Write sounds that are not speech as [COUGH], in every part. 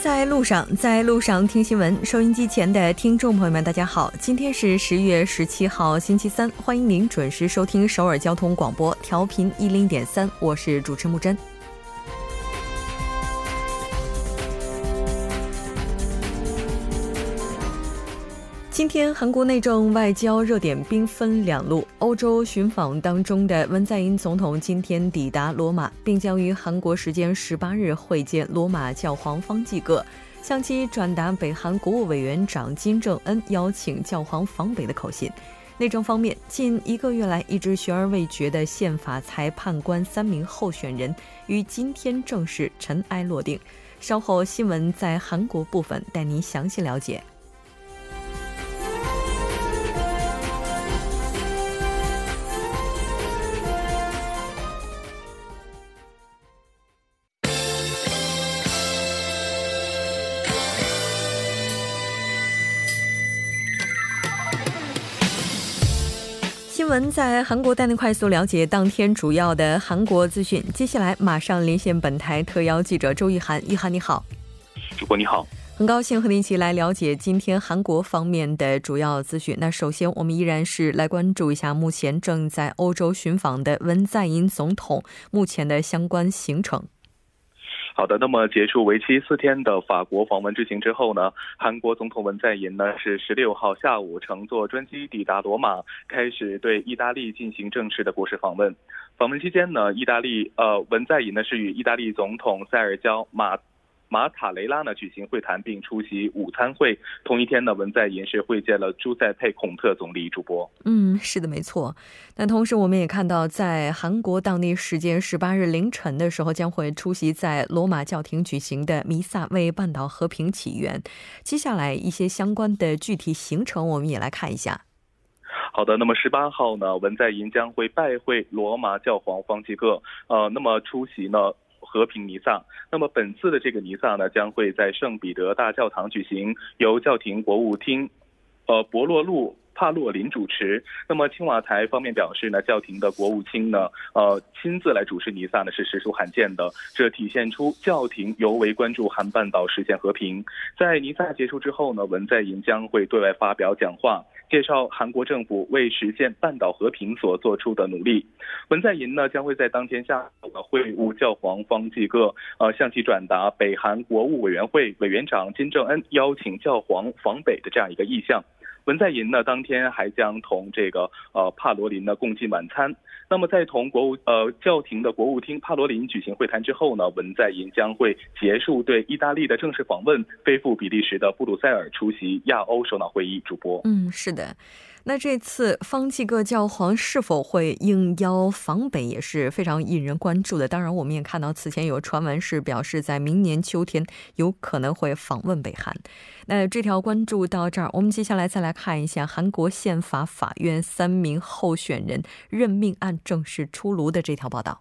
在路上，在路上听新闻。收音机前的听众朋友们，大家好，今天是十月十七号，星期三，欢迎您准时收听首尔交通广播，调频一零点三，我是主持木真。今天韩国内政外交热点兵分两路。欧洲寻访当中的文在寅总统今天抵达罗马，并将于韩国时间十八日会见罗马教皇方济各，向其转达北韩国务委员长金正恩邀请教皇访北的口信。内政方面，近一个月来一直悬而未决的宪法裁判官三名候选人于今天正式尘埃落定。稍后新闻在韩国部分带您详细了解。新闻在韩国带您快速了解当天主要的韩国资讯。接下来马上连线本台特邀记者周玉涵，玉涵你好，主播你好，很高兴和您一起来了解今天韩国方面的主要资讯。那首先我们依然是来关注一下目前正在欧洲寻访的文在寅总统目前的相关行程。好的，那么结束为期四天的法国访问之行之后呢，韩国总统文在寅呢是十六号下午乘坐专机抵达罗马，开始对意大利进行正式的国事访问。访问期间呢，意大利呃文在寅呢是与意大利总统塞尔焦马。马塔雷拉呢举行会谈并出席午餐会。同一天呢，文在寅是会见了朱塞佩孔特总理。主播，嗯，是的，没错。那同时我们也看到，在韩国当地时间十八日凌晨的时候，将会出席在罗马教廷举行的弥撒，为半岛和平起源。接下来一些相关的具体行程，我们也来看一下。好的，那么十八号呢，文在寅将会拜会罗马教皇方济各，呃，那么出席呢。和平弥撒。那么本次的这个弥撒呢，将会在圣彼得大教堂举行，由教廷国务厅，呃，博洛路。帕洛林主持。那么青瓦台方面表示呢，教廷的国务卿呢，呃，亲自来主持弥撒呢，是实属罕见的。这体现出教廷尤为关注韩半岛实现和平。在弥撒结束之后呢，文在寅将会对外发表讲话，介绍韩国政府为实现半岛和平所做出的努力。文在寅呢，将会在当天下午会晤教皇方济各，呃，向其转达北韩国务委员会委员长金正恩邀请教皇访北的这样一个意向。文在寅呢，当天还将同这个呃帕罗林呢共进晚餐。那么在同国务呃教廷的国务厅帕罗林举行会谈之后呢，文在寅将会结束对意大利的正式访问，飞赴比利时的布鲁塞尔出席亚欧首脑会议。主播，嗯，是的。那这次方济各教皇是否会应邀访北也是非常引人关注的。当然，我们也看到此前有传闻是表示在明年秋天有可能会访问北韩。那这条关注到这儿，我们接下来再来看一下韩国宪法法院三名候选人任命案正式出炉的这条报道。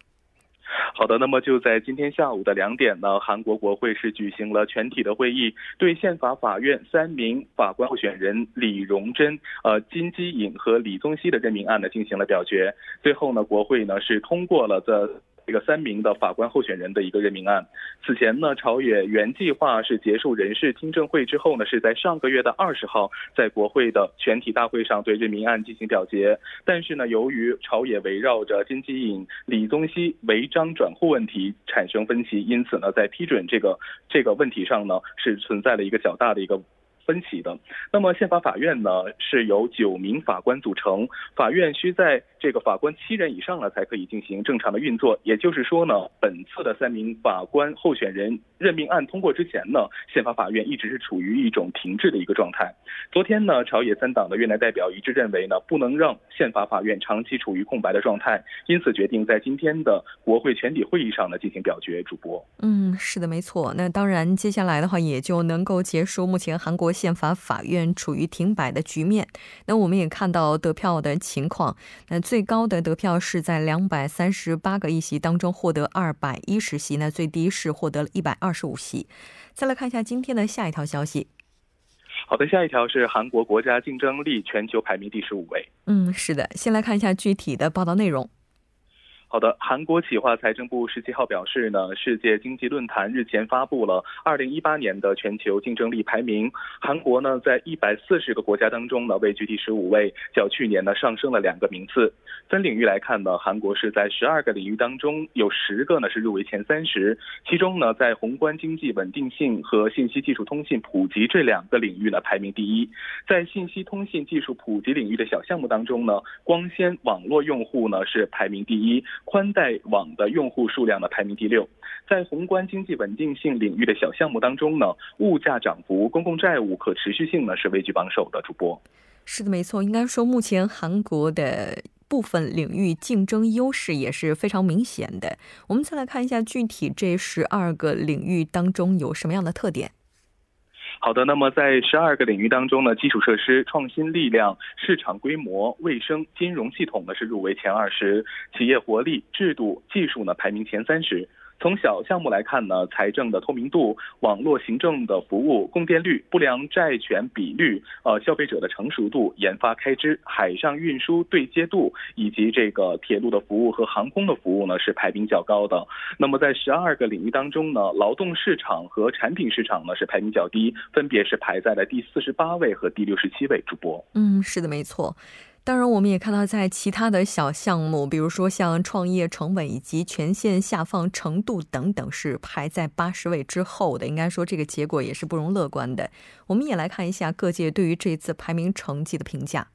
好的，那么就在今天下午的两点呢，韩国国会是举行了全体的会议，对宪法法院三名法官候选人李荣珍、呃金基颖和李宗熙的任命案呢进行了表决。最后呢，国会呢是通过了这。这个三名的法官候选人的一个任命案，此前呢，朝野原计划是结束人事听证会之后呢，是在上个月的二十号在国会的全体大会上对任命案进行表决。但是呢，由于朝野围绕着金基颖、李宗熙违章转户问题产生分歧，因此呢，在批准这个这个问题上呢，是存在了一个较大的一个。分歧的。那么宪法法院呢是由九名法官组成，法院需在这个法官七人以上了才可以进行正常的运作。也就是说呢，本次的三名法官候选人任命案通过之前呢，宪法法院一直是处于一种停滞的一个状态。昨天呢，朝野三党的院内代表一致认为呢，不能让宪法法院长期处于空白的状态，因此决定在今天的国会全体会议上呢进行表决。主播，嗯，是的，没错。那当然，接下来的话也就能够结束目前韩国。宪法法院处于停摆的局面，那我们也看到得票的情况。那最高的得票是在两百三十八个议席当中获得二百一十席，那最低是获得了一百二十五席。再来看一下今天的下一条消息。好的，下一条是韩国国家竞争力全球排名第十五位。嗯，是的，先来看一下具体的报道内容。好的，韩国企划财政部十七号表示呢，世界经济论坛日前发布了二零一八年的全球竞争力排名，韩国呢在一百四十个国家当中呢位居第十五位，较去年呢上升了两个名次。分领域来看呢，韩国是在十二个领域当中有十个呢是入围前三十，其中呢在宏观经济稳定性和信息技术通信普及这两个领域呢排名第一。在信息通信技术普及领域的小项目当中呢，光纤网络用户呢是排名第一。宽带网的用户数量呢排名第六，在宏观经济稳定性领域的小项目当中呢，物价涨幅、公共债务可持续性呢是位居榜首的。主播，是的，没错，应该说目前韩国的部分领域竞争优势也是非常明显的。我们再来看一下具体这十二个领域当中有什么样的特点。好的，那么在十二个领域当中呢，基础设施、创新力量、市场规模、卫生、金融系统呢是入围前二十，企业活力、制度、技术呢排名前三十。从小项目来看呢，财政的透明度、网络行政的服务、供电率、不良债权比率、呃消费者的成熟度、研发开支、海上运输对接度以及这个铁路的服务和航空的服务呢是排名较高的。那么在十二个领域当中呢，劳动市场和产品市场呢是排名较低，分别是排在了第四十八位和第六十七位。主播，嗯，是的，没错。当然，我们也看到，在其他的小项目，比如说像创业成本以及权限下放程度等等，是排在八十位之后的。应该说，这个结果也是不容乐观的。我们也来看一下各界对于这次排名成绩的评价。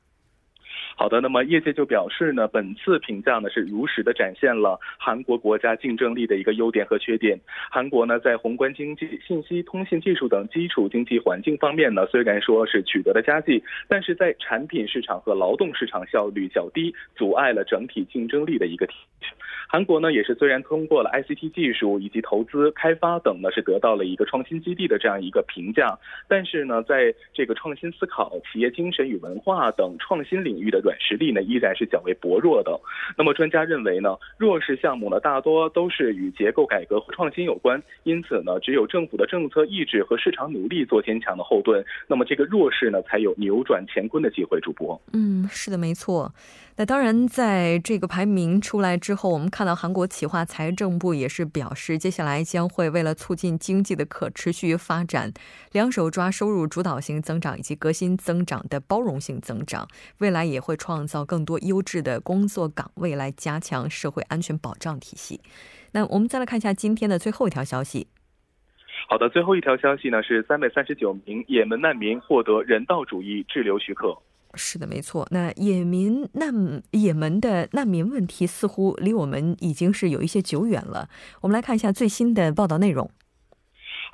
好的，那么业界就表示呢，本次评价呢是如实的展现了韩国国家竞争力的一个优点和缺点。韩国呢在宏观经济、信息通信技术等基础经济环境方面呢，虽然说是取得了佳绩，但是在产品市场和劳动市场效率较低，阻碍了整体竞争力的一个提升。韩国呢也是虽然通过了 ICT 技术以及投资开发等呢是得到了一个创新基地的这样一个评价，但是呢在这个创新思考、企业精神与文化等创新领域的软实力呢依然是较为薄弱的。那么专家认为呢，弱势项目呢大多都是与结构改革和创新有关，因此呢只有政府的政策意志和市场努力做坚强的后盾，那么这个弱势呢才有扭转乾坤的机会。主播，嗯，是的，没错。那当然，在这个排名出来之后，我们看到韩国企划财政部也是表示，接下来将会为了促进经济的可持续发展，两手抓收入主导型增长以及革新增长的包容性增长，未来也会创造更多优质的工作岗位，来加强社会安全保障体系。那我们再来看一下今天的最后一条消息。好的，最后一条消息呢是三百三十九名也门难民获得人道主义滞留许可。是的，没错。那也民难也门的难民问题似乎离我们已经是有一些久远了。我们来看一下最新的报道内容。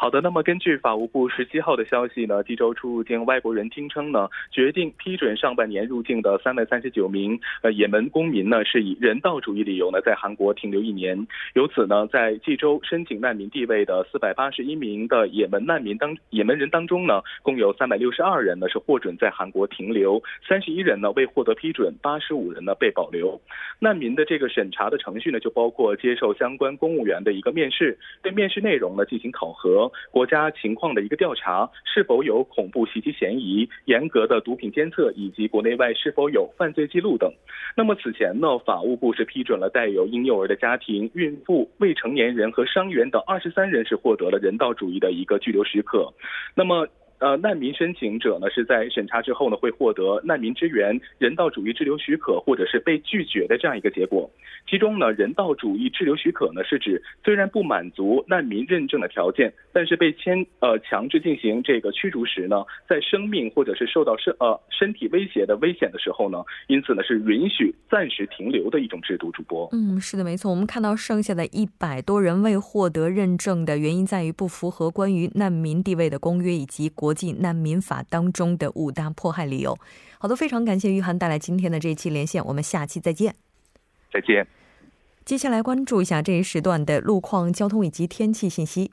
好的，那么根据法务部十七号的消息呢，济州出入境外国人厅称呢，决定批准上半年入境的三百三十九名呃也门公民呢，是以人道主义理由呢在韩国停留一年。由此呢，在济州申请难民地位的四百八十一名的也门难民当也门人当中呢，共有三百六十二人呢是获准在韩国停留，三十一人呢未获得批准，八十五人呢被保留。难民的这个审查的程序呢，就包括接受相关公务员的一个面试，对面试内容呢进行考核。国家情况的一个调查，是否有恐怖袭击嫌疑，严格的毒品监测，以及国内外是否有犯罪记录等。那么此前呢，法务部是批准了带有婴幼儿的家庭、孕妇、未成年人和伤员等二十三人是获得了人道主义的一个拘留许可。那么。呃，难民申请者呢是在审查之后呢会获得难民支援、人道主义滞留许可，或者是被拒绝的这样一个结果。其中呢，人道主义滞留许可呢是指虽然不满足难民认证的条件，但是被签呃强制进行这个驱逐时呢，在生命或者是受到身呃身体威胁的危险的时候呢，因此呢是允许暂时停留的一种制度。主播，嗯，是的，没错。我们看到剩下的一百多人未获得认证的原因在于不符合关于难民地位的公约以及国。国际难民法当中的五大迫害理由。好的，非常感谢于涵带来今天的这一期连线，我们下期再见。再见。接下来关注一下这一时段的路况、交通以及天气信息。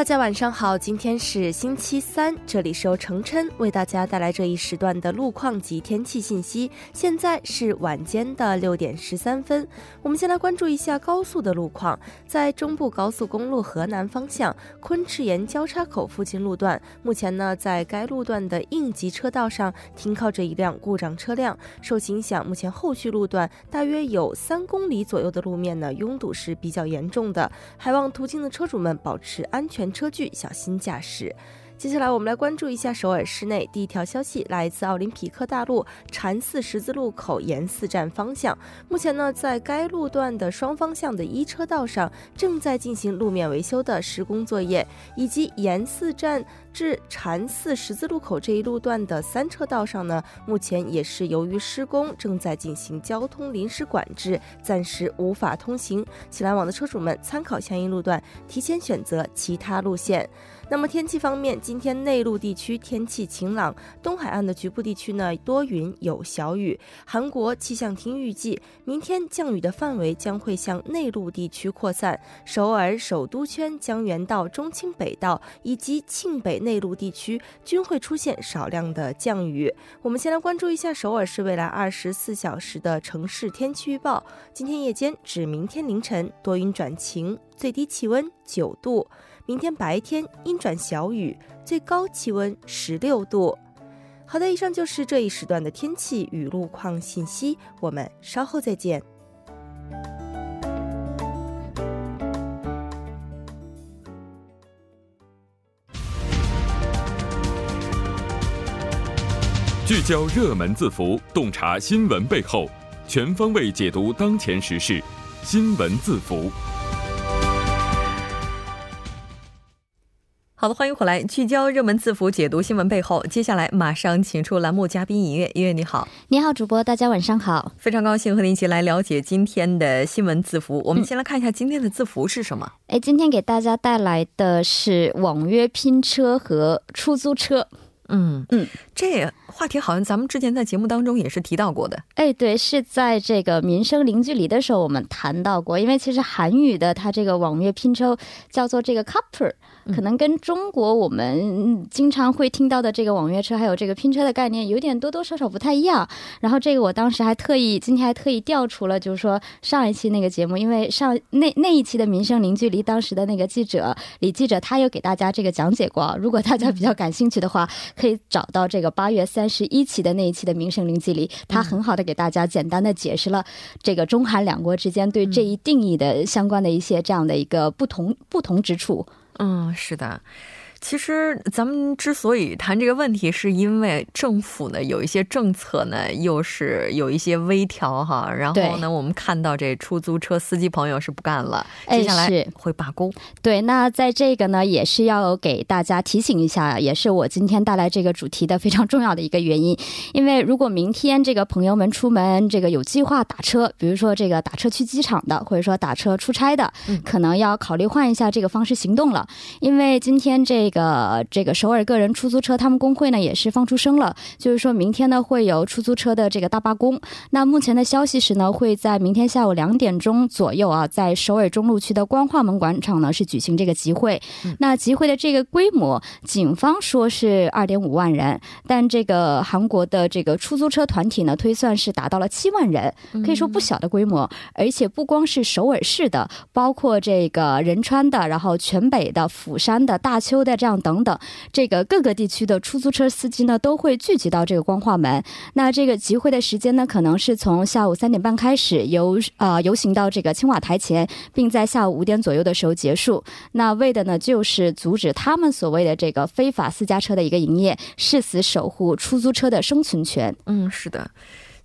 大家晚上好，今天是星期三，这里是由程琛为大家带来这一时段的路况及天气信息。现在是晚间的六点十三分，我们先来关注一下高速的路况。在中部高速公路河南方向昆池岩交叉口附近路段，目前呢，在该路段的应急车道上停靠着一辆故障车辆，受其影响，目前后续路段大约有三公里左右的路面呢，拥堵是比较严重的，还望途经的车主们保持安全。车距，小心驾驶。接下来我们来关注一下首尔市内第一条消息，来自奥林匹克大路禅寺十字路口沿寺站方向。目前呢，在该路段的双方向的一车道上正在进行路面维修的施工作业，以及沿寺站至禅寺十字路口这一路段的三车道上呢，目前也是由于施工正在进行交通临时管制，暂时无法通行。请来往的车主们参考相应路段，提前选择其他路线。那么天气方面，今天内陆地区天气晴朗，东海岸的局部地区呢多云有小雨。韩国气象厅预计，明天降雨的范围将会向内陆地区扩散，首尔首都圈、江原道、中清北道以及庆北内陆地区均会出现少量的降雨。我们先来关注一下首尔市未来二十四小时的城市天气预报。今天夜间至明天凌晨多云转晴，最低气温九度。明天白天阴转小雨，最高气温十六度。好的，以上就是这一时段的天气与路况信息，我们稍后再见。聚焦热门字符，洞察新闻背后，全方位解读当前时事，新闻字符。好的，欢迎回来，聚焦热门字符，解读新闻背后。接下来马上请出栏目嘉宾音乐，音乐你好，你好，主播，大家晚上好，非常高兴和您一起来了解今天的新闻字符。我们先来看一下今天的字符是什么？哎，今天给大家带来的是网约拼车和出租车。嗯嗯，这话题好像咱们之前在节目当中也是提到过的。哎，对，是在这个民生零距离的时候我们谈到过，因为其实韩语的它这个网约拼车叫做这个 couple。可能跟中国我们经常会听到的这个网约车还有这个拼车的概念有点多多少少不太一样。然后这个我当时还特意今天还特意调出了，就是说上一期那个节目，因为上 [LAUGHS] 那那一期的《民生零距离》，当时的那个记者李记者他有给大家这个讲解过。如果大家比较感兴趣的话，可以找到这个八月三十一期的那一期的《民生零距离》，他很好的给大家简单的解释了这个中韩两国之间对这一定义的相关的一些这样的一个不同不同之处。嗯，是的。其实咱们之所以谈这个问题，是因为政府呢有一些政策呢，又是有一些微调哈。然后呢，我们看到这出租车司机朋友是不干了，接下来会罢工。对，那在这个呢，也是要给大家提醒一下，也是我今天带来这个主题的非常重要的一个原因。因为如果明天这个朋友们出门，这个有计划打车，比如说这个打车去机场的，或者说打车出差的，可能要考虑换一下这个方式行动了。因为今天这这个这个首尔个人出租车他们工会呢也是放出声了，就是说明天呢会有出租车的这个大罢工。那目前的消息是呢会在明天下午两点钟左右啊，在首尔中路区的光化门广场呢是举行这个集会。那集会的这个规模，警方说是二点五万人，但这个韩国的这个出租车团体呢推算是达到了七万人，可以说不小的规模。而且不光是首尔市的，包括这个仁川的，然后全北的、釜山的、大邱的。这样等等，这个各个地区的出租车司机呢，都会聚集到这个光化门。那这个集会的时间呢，可能是从下午三点半开始，游啊游行到这个青瓦台前，并在下午五点左右的时候结束。那为的呢，就是阻止他们所谓的这个非法私家车的一个营业，誓死守护出租车的生存权。嗯，是的。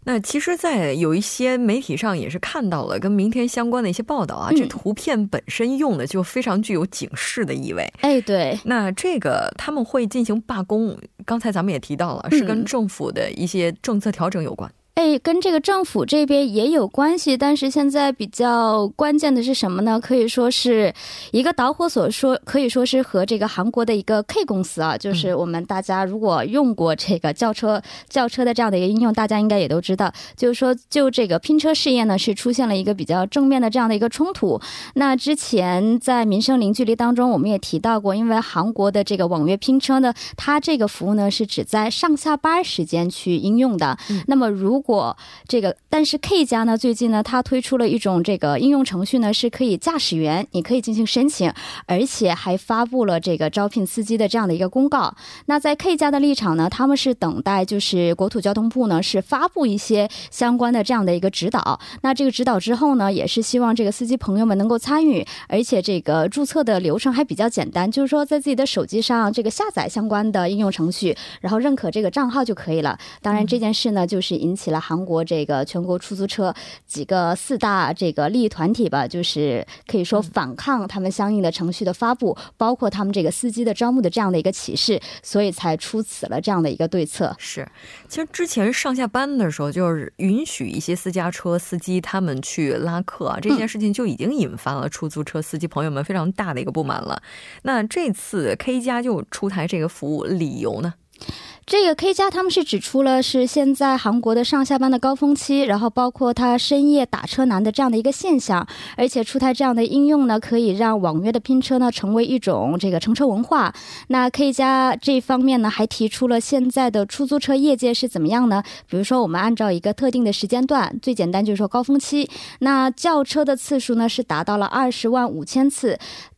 那其实，在有一些媒体上也是看到了跟明天相关的一些报道啊，这图片本身用的就非常具有警示的意味。哎，对。那这个他们会进行罢工，刚才咱们也提到了，是跟政府的一些政策调整有关。哎，跟这个政府这边也有关系，但是现在比较关键的是什么呢？可以说是一个导火索，说可以说是和这个韩国的一个 K 公司啊，就是我们大家如果用过这个轿车轿车的这样的一个应用，大家应该也都知道，就是说就这个拼车事业呢，是出现了一个比较正面的这样的一个冲突。那之前在民生零距离当中，我们也提到过，因为韩国的这个网约拼车呢，它这个服务呢是只在上下班时间去应用的。那么如果这个，但是 K 家呢，最近呢，它推出了一种这个应用程序呢，是可以驾驶员你可以进行申请，而且还发布了这个招聘司机的这样的一个公告。那在 K 家的立场呢，他们是等待就是国土交通部呢是发布一些相关的这样的一个指导。那这个指导之后呢，也是希望这个司机朋友们能够参与，而且这个注册的流程还比较简单，就是说在自己的手机上这个下载相关的应用程序，然后认可这个账号就可以了。当然这件事呢，就是引起了。韩国这个全国出租车几个四大这个利益团体吧，就是可以说反抗他们相应的程序的发布，包括他们这个司机的招募的这样的一个启示，所以才出此了这样的一个对策。是，其实之前上下班的时候，就是允许一些私家车司机他们去拉客啊，这件事情就已经引发了出租车司机朋友们非常大的一个不满了。那这次 K 家就出台这个服务，理由呢？这个 K 加他们是指出了是现在韩国的上下班的高峰期，然后包括他深夜打车难的这样的一个现象，而且出台这样的应用呢，可以让网约的拼车呢成为一种这个乘车文化。那 K 加这方面呢，还提出了现在的出租车业界是怎么样呢？比如说我们按照一个特定的时间段，最简单就是说高峰期，那叫车的次数呢是达到了二十万五千次。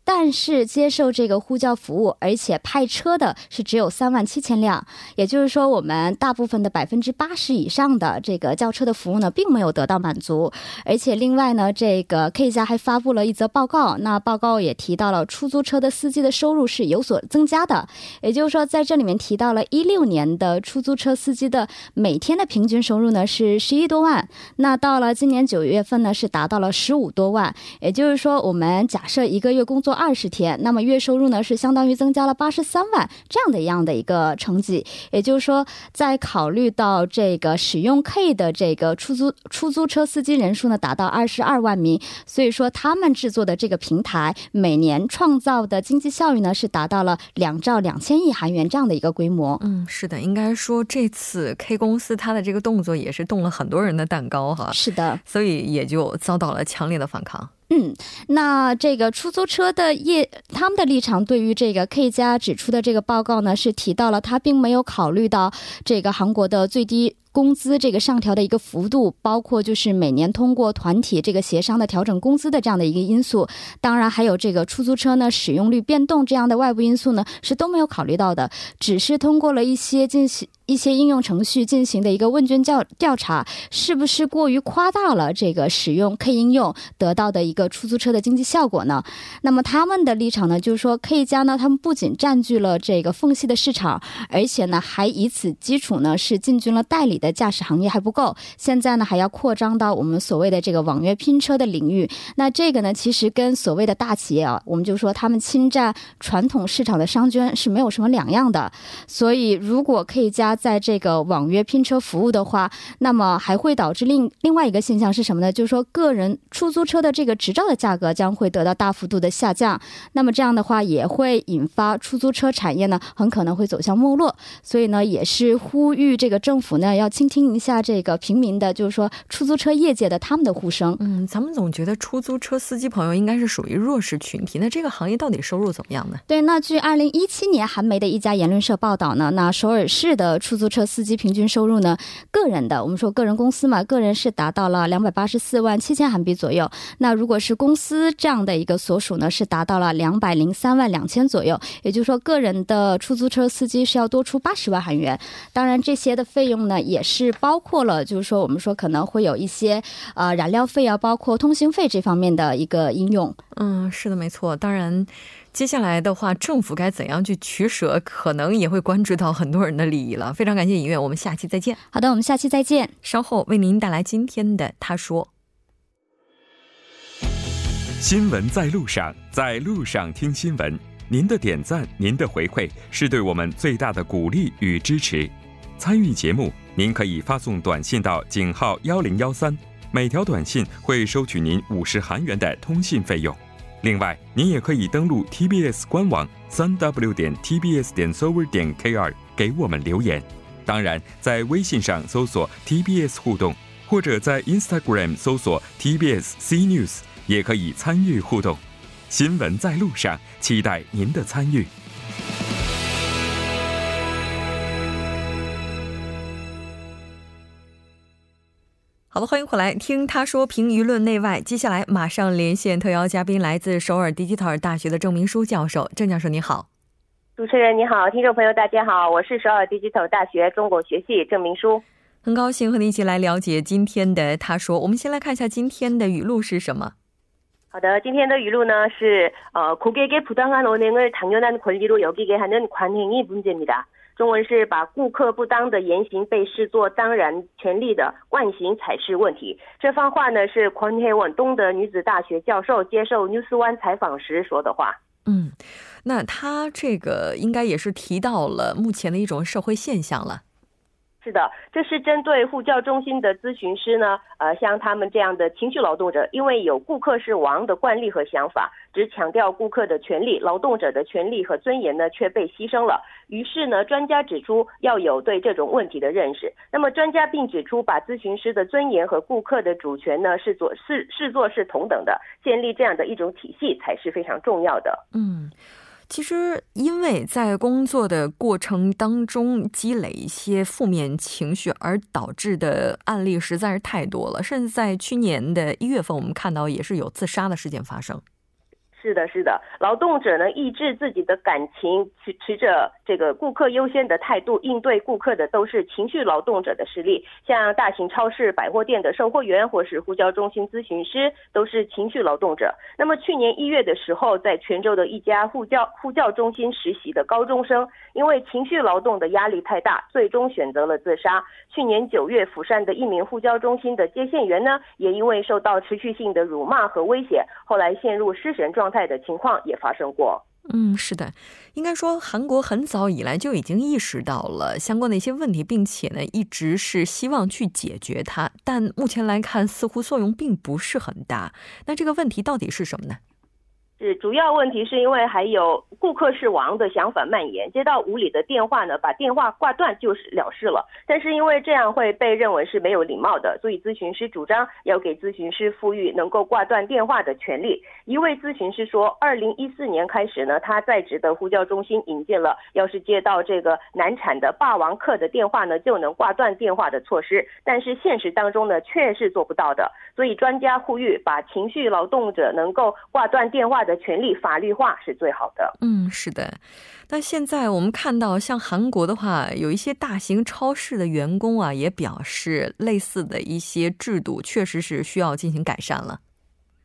但是接受这个呼叫服务，而且派车的是只有三万七千辆，也就是说，我们大部分的百分之八十以上的这个叫车的服务呢，并没有得到满足。而且另外呢，这个 K 家还发布了一则报告，那报告也提到了出租车的司机的收入是有所增加的。也就是说，在这里面提到了一六年的出租车司机的每天的平均收入呢是十一多万，那到了今年九月份呢是达到了十五多万。也就是说，我们假设一个月工作。二十天，那么月收入呢是相当于增加了八十三万这样的一样的一个成绩。也就是说，在考虑到这个使用 K 的这个出租出租车司机人数呢达到二十二万名，所以说他们制作的这个平台每年创造的经济效益呢是达到了两兆两千亿韩元这样的一个规模。嗯，是的，应该说这次 K 公司它的这个动作也是动了很多人的蛋糕哈。是的，所以也就遭到了强烈的反抗。嗯，那这个出租车的业，他们的立场对于这个 K 家指出的这个报告呢，是提到了他并没有考虑到这个韩国的最低。工资这个上调的一个幅度，包括就是每年通过团体这个协商的调整工资的这样的一个因素，当然还有这个出租车呢使用率变动这样的外部因素呢是都没有考虑到的，只是通过了一些进行一些应用程序进行的一个问卷调调查，是不是过于夸大了这个使用 K 应用得到的一个出租车的经济效果呢？那么他们的立场呢就是说 K 加呢他们不仅占据了这个缝隙的市场，而且呢还以此基础呢是进军了代理的。驾驶行业还不够，现在呢还要扩张到我们所谓的这个网约拼车的领域。那这个呢，其实跟所谓的大企业啊，我们就说他们侵占传统市场的商圈是没有什么两样的。所以，如果 K 加在这个网约拼车服务的话，那么还会导致另另外一个现象是什么呢？就是说，个人出租车的这个执照的价格将会得到大幅度的下降。那么这样的话，也会引发出租车产业呢，很可能会走向没落。所以呢，也是呼吁这个政府呢要。倾听一下这个平民的，就是说出租车业界的他们的呼声。嗯，咱们总觉得出租车司机朋友应该是属于弱势群体，那这个行业到底收入怎么样呢？对，那据二零一七年韩媒的一家言论社报道呢，那首尔市的出租车司机平均收入呢，个人的，我们说个人公司嘛，个人是达到了两百八十四万七千韩币左右。那如果是公司这样的一个所属呢，是达到了两百零三万两千左右。也就是说，个人的出租车司机是要多出八十万韩元。当然，这些的费用呢，也是包括了，就是说，我们说可能会有一些呃燃料费啊，包括通行费这方面的一个应用。嗯，是的，没错。当然，接下来的话，政府该怎样去取舍，可能也会关注到很多人的利益了。非常感谢尹月，我们下期再见。好的，我们下期再见。稍后为您带来今天的他说。新闻在路上，在路上听新闻。您的点赞，您的回馈，是对我们最大的鼓励与支持。参与节目。您可以发送短信到井号幺零幺三，每条短信会收取您五十韩元的通信费用。另外，您也可以登录 TBS 官网三 w 点 tbs 点 server 点 kr 给我们留言。当然，在微信上搜索 TBS 互动，或者在 Instagram 搜索 TBS C News，也可以参与互动。新闻在路上，期待您的参与。好的，欢迎回来听他说评舆论内外。接下来马上连线特邀嘉宾，来自首尔 Digital 大学的郑明书教授。郑教授你好，主持人你好，听众朋友大家好，我是首尔 Digital 大学中国学系郑明书，很高兴和你一起来了解今天的他说。我们先来看一下今天的语录是什么。好的，今天的语录呢是呃，고객의부당한언행을당연한권리로여기게하는관행이문제입니다 中文是把顾客不当的言行被视作当然权利的惯行才是问题。这番话呢是宽黑稳东德女子大学教授接受 News One 采访时说的话。嗯，那他这个应该也是提到了目前的一种社会现象了。是的，这是针对护教中心的咨询师呢，呃，像他们这样的情绪劳动者，因为有顾客是王的惯例和想法，只强调顾客的权利，劳动者的权利和尊严呢却被牺牲了。于是呢，专家指出要有对这种问题的认识。那么专家并指出，把咨询师的尊严和顾客的主权呢是做视视作是同等的，建立这样的一种体系才是非常重要的。嗯。其实，因为在工作的过程当中积累一些负面情绪而导致的案例实在是太多了，甚至在去年的一月份，我们看到也是有自杀的事件发生。是的，是的，劳动者呢抑制自己的感情，持持着这个顾客优先的态度应对顾客的都是情绪劳动者的实力。像大型超市、百货店的售货员或是呼叫中心咨询师都是情绪劳动者。那么去年一月的时候，在泉州的一家呼叫呼叫中心实习的高中生，因为情绪劳动的压力太大，最终选择了自杀。去年九月，釜山的一名呼叫中心的接线员呢，也因为受到持续性的辱骂和威胁，后来陷入失神状态。的情况也发生过。嗯，是的，应该说韩国很早以来就已经意识到了相关的一些问题，并且呢，一直是希望去解决它。但目前来看，似乎作用并不是很大。那这个问题到底是什么呢？是主要问题是因为还有顾客是王的想法蔓延，接到无理的电话呢，把电话挂断就是了事了。但是因为这样会被认为是没有礼貌的，所以咨询师主张要给咨询师赋予能够挂断电话的权利。一位咨询师说，二零一四年开始呢，他在职的呼叫中心引进了，要是接到这个难产的霸王客的电话呢，就能挂断电话的措施。但是现实当中呢，却是做不到的。所以专家呼吁，把情绪劳动者能够挂断电话。的权利法律化是最好的。嗯，是的。那现在我们看到，像韩国的话，有一些大型超市的员工啊，也表示类似的一些制度确实是需要进行改善了。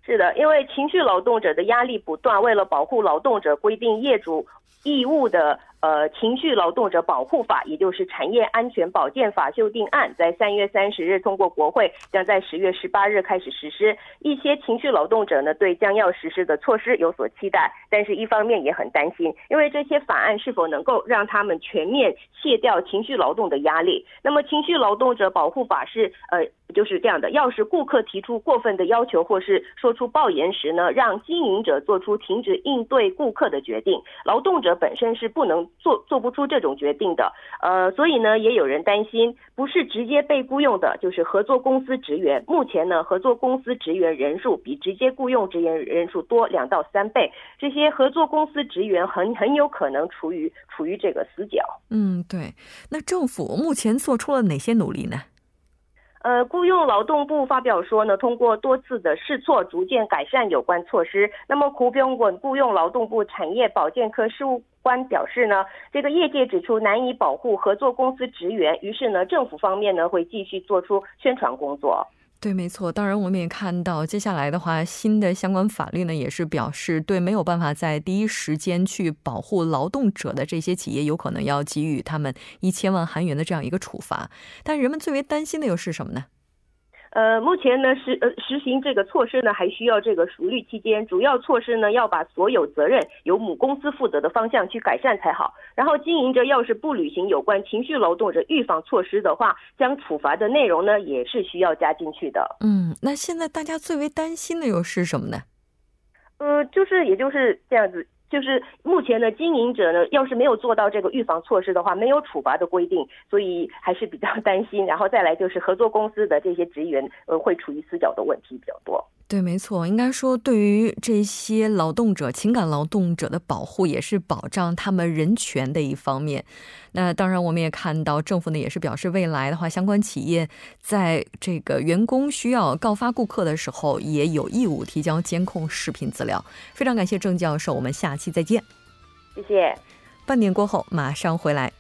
是的，因为情绪劳动者的压力不断，为了保护劳动者，规定业主义务的。呃，情绪劳动者保护法，也就是产业安全保健法修订案，在三月三十日通过国会，将在十月十八日开始实施。一些情绪劳动者呢，对将要实施的措施有所期待，但是一方面也很担心，因为这些法案是否能够让他们全面卸掉情绪劳动的压力。那么，情绪劳动者保护法是呃，就是这样的：要是顾客提出过分的要求或是说出暴言时呢，让经营者做出停止应对顾客的决定，劳动者本身是不能。做做不出这种决定的，呃，所以呢，也有人担心，不是直接被雇佣的，就是合作公司职员。目前呢，合作公司职员人数比直接雇佣职员人数多两到三倍，这些合作公司职员很很有可能处于处于这个死角。嗯，对。那政府目前做出了哪些努力呢？呃，雇佣劳动部发表说呢，通过多次的试错，逐渐改善有关措施。那么，胡标稳雇佣劳动部产业保健科事务官表示呢，这个业界指出难以保护合作公司职员，于是呢，政府方面呢会继续做出宣传工作。对，没错。当然，我们也看到，接下来的话，新的相关法律呢，也是表示对没有办法在第一时间去保护劳动者的这些企业，有可能要给予他们一千万韩元的这样一个处罚。但人们最为担心的又是什么呢？呃，目前呢实呃实行这个措施呢，还需要这个熟虑期间。主要措施呢，要把所有责任由母公司负责的方向去改善才好。然后经营者要是不履行有关情绪劳动者预防措施的话，将处罚的内容呢，也是需要加进去的。嗯，那现在大家最为担心的又是什么呢？呃，就是也就是这样子。就是目前的经营者呢，要是没有做到这个预防措施的话，没有处罚的规定，所以还是比较 [LAUGHS] 担心。然后再来就是合作公司的这些职员，呃，会处于死角的问题比较多。对，没错，应该说，对于这些劳动者、情感劳动者的保护，也是保障他们人权的一方面。那当然，我们也看到政府呢，也是表示未来的话，相关企业在这个员工需要告发顾客的时候，也有义务提交监控视频资料。非常感谢郑教授，我们下期再见。谢谢。半年过后马上回来。